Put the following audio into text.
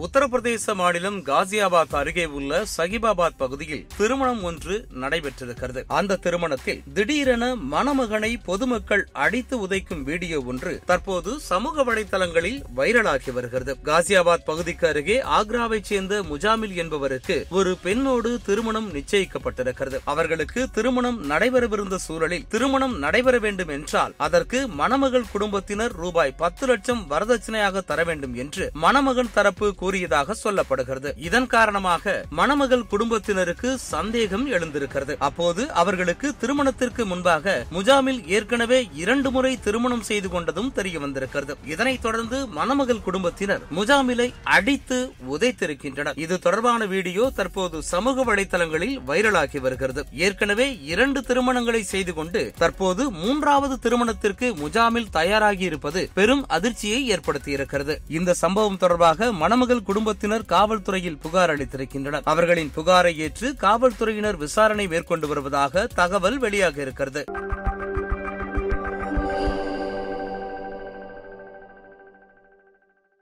உத்தரப்பிரதேச மாநிலம் காசியாபாத் அருகே உள்ள சகிபாபாத் பகுதியில் திருமணம் ஒன்று நடைபெற்றிருக்கிறது. அந்த திருமணத்தில் திடீரென மணமகனை பொதுமக்கள் அடித்து உதைக்கும் வீடியோ ஒன்று தற்போது சமூக வலைதளங்களில் வைரலாகி வருகிறது. காசியாபாத் பகுதிக்கு அருகே ஆக்ராவைச் சேர்ந்த முஜாமில் என்பவருக்கு ஒரு பெண்ணோடு திருமணம் நிச்சயிக்கப்பட்டிருக்கிறது. அவர்களுக்கு திருமணம் நடைபெறவிருந்த சூழலில் திருமணம் நடைபெற வேண்டும் என்றால் அதற்கு மணமகள் குடும்பத்தினர் ரூபாய் பத்து லட்சம் வரதட்சணையாக தர வேண்டும் என்று மணமகன் தரப்பு கூறியதாக சொல்லப்படுகிறது. இதன் காரணமாக மணமகள் குடும்பத்தினருக்கு சந்தேகம் எழுந்திருக்கிறது. அப்போது அவர்களுக்கு திருமணத்திற்கு முன்பாக முஜாமில் ஏற்கனவே இரண்டு முறை திருமணம் செய்து கொண்டதும் தெரிய வந்திருக்கிறது. இதனைத் தொடர்ந்து மணமகள் குடும்பத்தினர் முஜாமிலை அடித்து உதைத்திருக்கின்றனர். இது தொடர்பான வீடியோ தற்போது சமூக வலைதளங்களில் வைரலாகி வருகிறது. ஏற்கனவே இரண்டு திருமணங்களை செய்து கொண்டு தற்போது மூன்றாவது திருமணத்திற்கு முஜாமில் தயாராகி இருப்பது பெரும் அதிர்ச்சியை ஏற்படுத்தியிருக்கிறது. இந்த சம்பவம் தொடர்பாக மணமகள் குடும்பத்தினர் காவல்துறையில் புகார் அளித்திருக்கின்றனர். அவர்களின் புகாரை ஏற்று காவல்துறையினர் விசாரணை மேற்கொண்டு வருவதாக தகவல் வெளியாக இருக்கிறது.